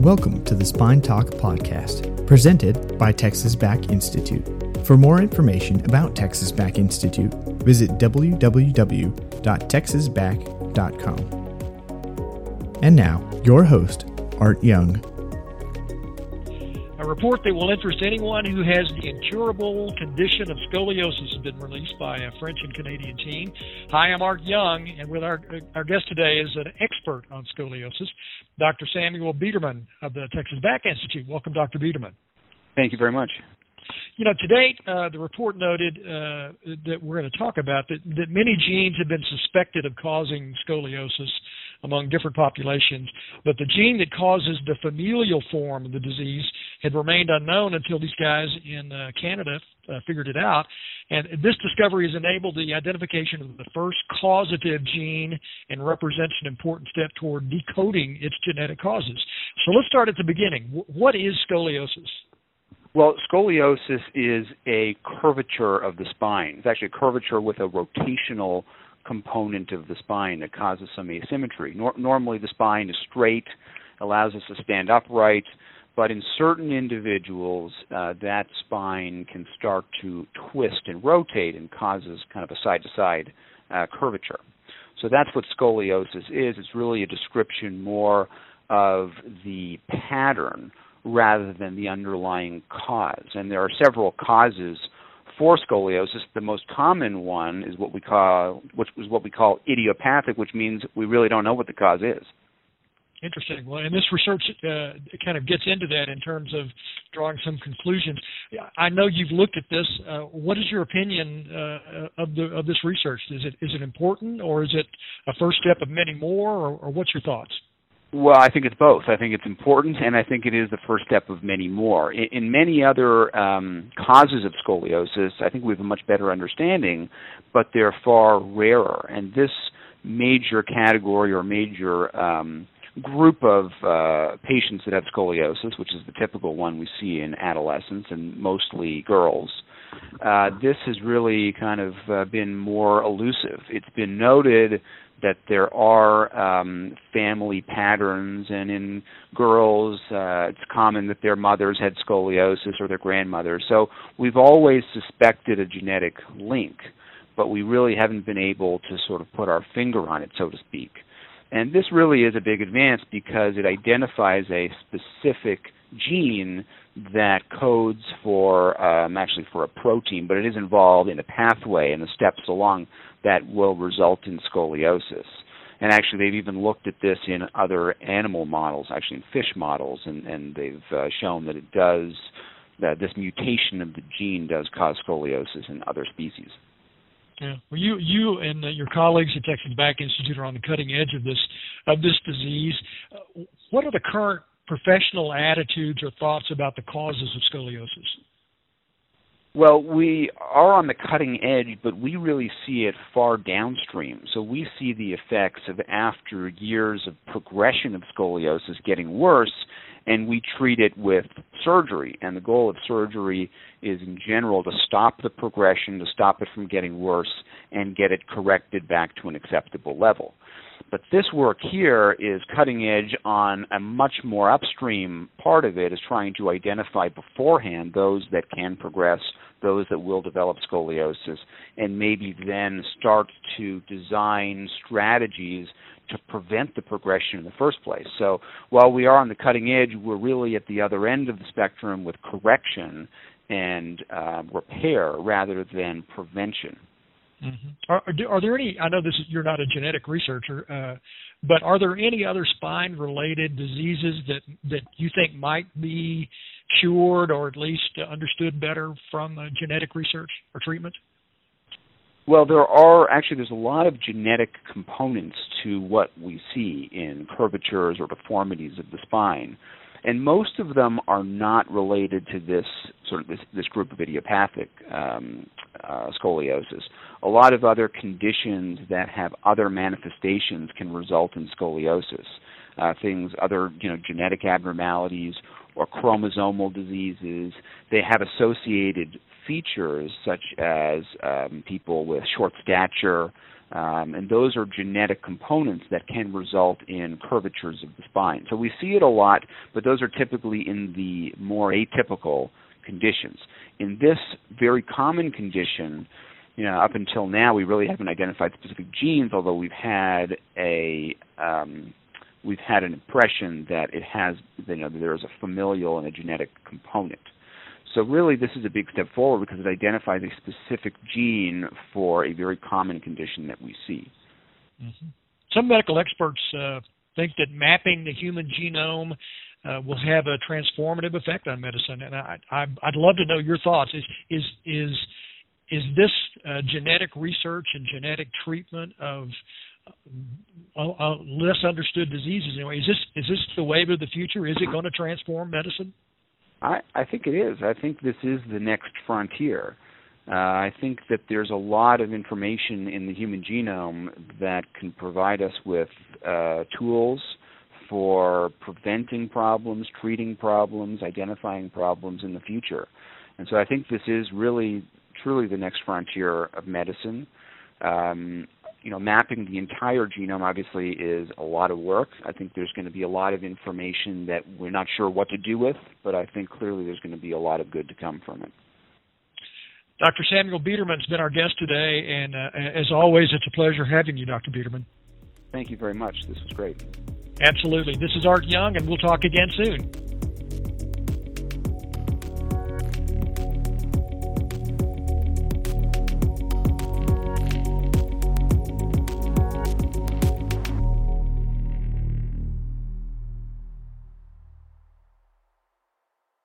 Welcome to the Spine Talk podcast, presented by Texas Back Institute. For more information about Texas Back Institute, visit www.texasback.com. And now, your host, Art Young. Report that will interest anyone who has the incurable condition of scoliosis has been released by a French and Canadian team. Hi, I'm Art Young, and with our our guest today is an expert on scoliosis, Dr. Samuel Bederman of the Texas Back Institute. Welcome, Dr. Bederman. Thank you very much. You know, to date, uh, the report noted uh, that we're going to talk about that, that many genes have been suspected of causing scoliosis among different populations, but the gene that causes the familial form of the disease had remained unknown until these guys in uh, Canada uh, figured it out. And this discovery has enabled the identification of the first causative gene and represents an important step toward decoding its genetic causes. So let's start at the beginning. What is scoliosis? Well, scoliosis is a curvature of the spine. It's actually a curvature with a rotational component of the spine that causes some asymmetry. Nor- normally, the spine is straight, allows us to stand upright, but in certain individuals, uh, that spine can start to twist and rotate and causes kind of a side to side curvature. So that's what scoliosis is. It's really a description more of the pattern rather than the underlying cause. And there are several causes for scoliosis, the most common one is what we call which is what we call idiopathic, which means we really don't know what the cause is. Interesting. Well, and this research uh, kind of gets into that in terms of drawing some conclusions. I know you've looked at this. Uh, what is your opinion uh, of the of this research? Is it is it important, or is it a first step of many more, or, or what's your thoughts? Well, I think it's both. I think it's important, and I think it is the first step of many more. In, in many other um, causes of scoliosis, I think we have a much better understanding, but they're far rarer. And this major category or major um, group of uh, patients that have scoliosis, which is the typical one we see in adolescents and mostly girls, uh, this has really kind of uh, been more elusive. It's been noted that there are um, family patterns, and in girls, uh, it's common that their mothers had scoliosis or their grandmothers. So we've always suspected a genetic link, but we really haven't been able to sort of put our finger on it, so to speak. And this really is a big advance because it identifies a specific gene that codes for um, actually for a protein, but it is involved in a pathway and the steps along that will result in scoliosis. And actually, they've even looked at this in other animal models, actually in fish models, and, and they've uh, shown that it does that this mutation of the gene does cause scoliosis in other species. Yeah. Well, you you and uh, your colleagues at Texas Back Institute are on the cutting edge of this of this disease. Uh, what are the current professional attitudes or thoughts about the causes of scoliosis? Well, we are on the cutting edge, but we really see it far downstream. So we see the effects of after years of progression of scoliosis getting worse, and we treat it with surgery. And the goal of surgery is, in general, to stop the progression, to stop it from getting worse, and get it corrected back to an acceptable level. But this work here is cutting edge on a much more upstream part of it, is trying to identify beforehand those that can progress, those that will develop scoliosis, and maybe then start to design strategies to prevent the progression in the first place. So while we are on the cutting edge, we're really at the other end of the spectrum with correction and uh, repair rather than prevention. Mm-hmm. Are, are there any? I know this is you're not a genetic researcher, uh, but are there any other spine-related diseases that that you think might be cured or at least understood better from uh, genetic research or treatment? Well, there are actually there's a lot of genetic components to what we see in curvatures or deformities of the spine and most of them are not related to this sort of this, this group of idiopathic um, uh, scoliosis. A lot of other conditions that have other manifestations can result in scoliosis. Uh, things, other you know, genetic abnormalities or chromosomal diseases. They have associated features such as um, people with short stature, um, and those are genetic components that can result in curvatures of the spine. So we see it a lot, but those are typically in the more atypical conditions. In this very common condition, you know, up until now, we really haven't identified specific genes, although we've had a um, we've had an impression that it has, you know, there is a familial and a genetic component. So really, this is a big step forward because it identifies a specific gene for a very common condition that we see. Mm-hmm. Some medical experts uh, think that mapping the human genome uh, will have a transformative effect on medicine, and I, would love to know your thoughts. Is is is is this uh, genetic research and genetic treatment of uh, uh, less understood diseases anyway? Is this is this the wave of the future? Is it going to transform medicine? I, I think it is. I think this is the next frontier. Uh, I think that there's a lot of information in the human genome that can provide us with uh, tools for preventing problems, treating problems, identifying problems in the future. And so I think this is really, truly the next frontier of medicine. Um, you know, mapping the entire genome obviously is a lot of work. I think there's going to be a lot of information that we're not sure what to do with, but I think clearly there's going to be a lot of good to come from it. Dr. Samuel Bederman's been our guest today, and uh, as always, it's a pleasure having you, Dr. Bederman. Thank you very much. This was great. Absolutely. This is Art Young, and we'll talk again soon.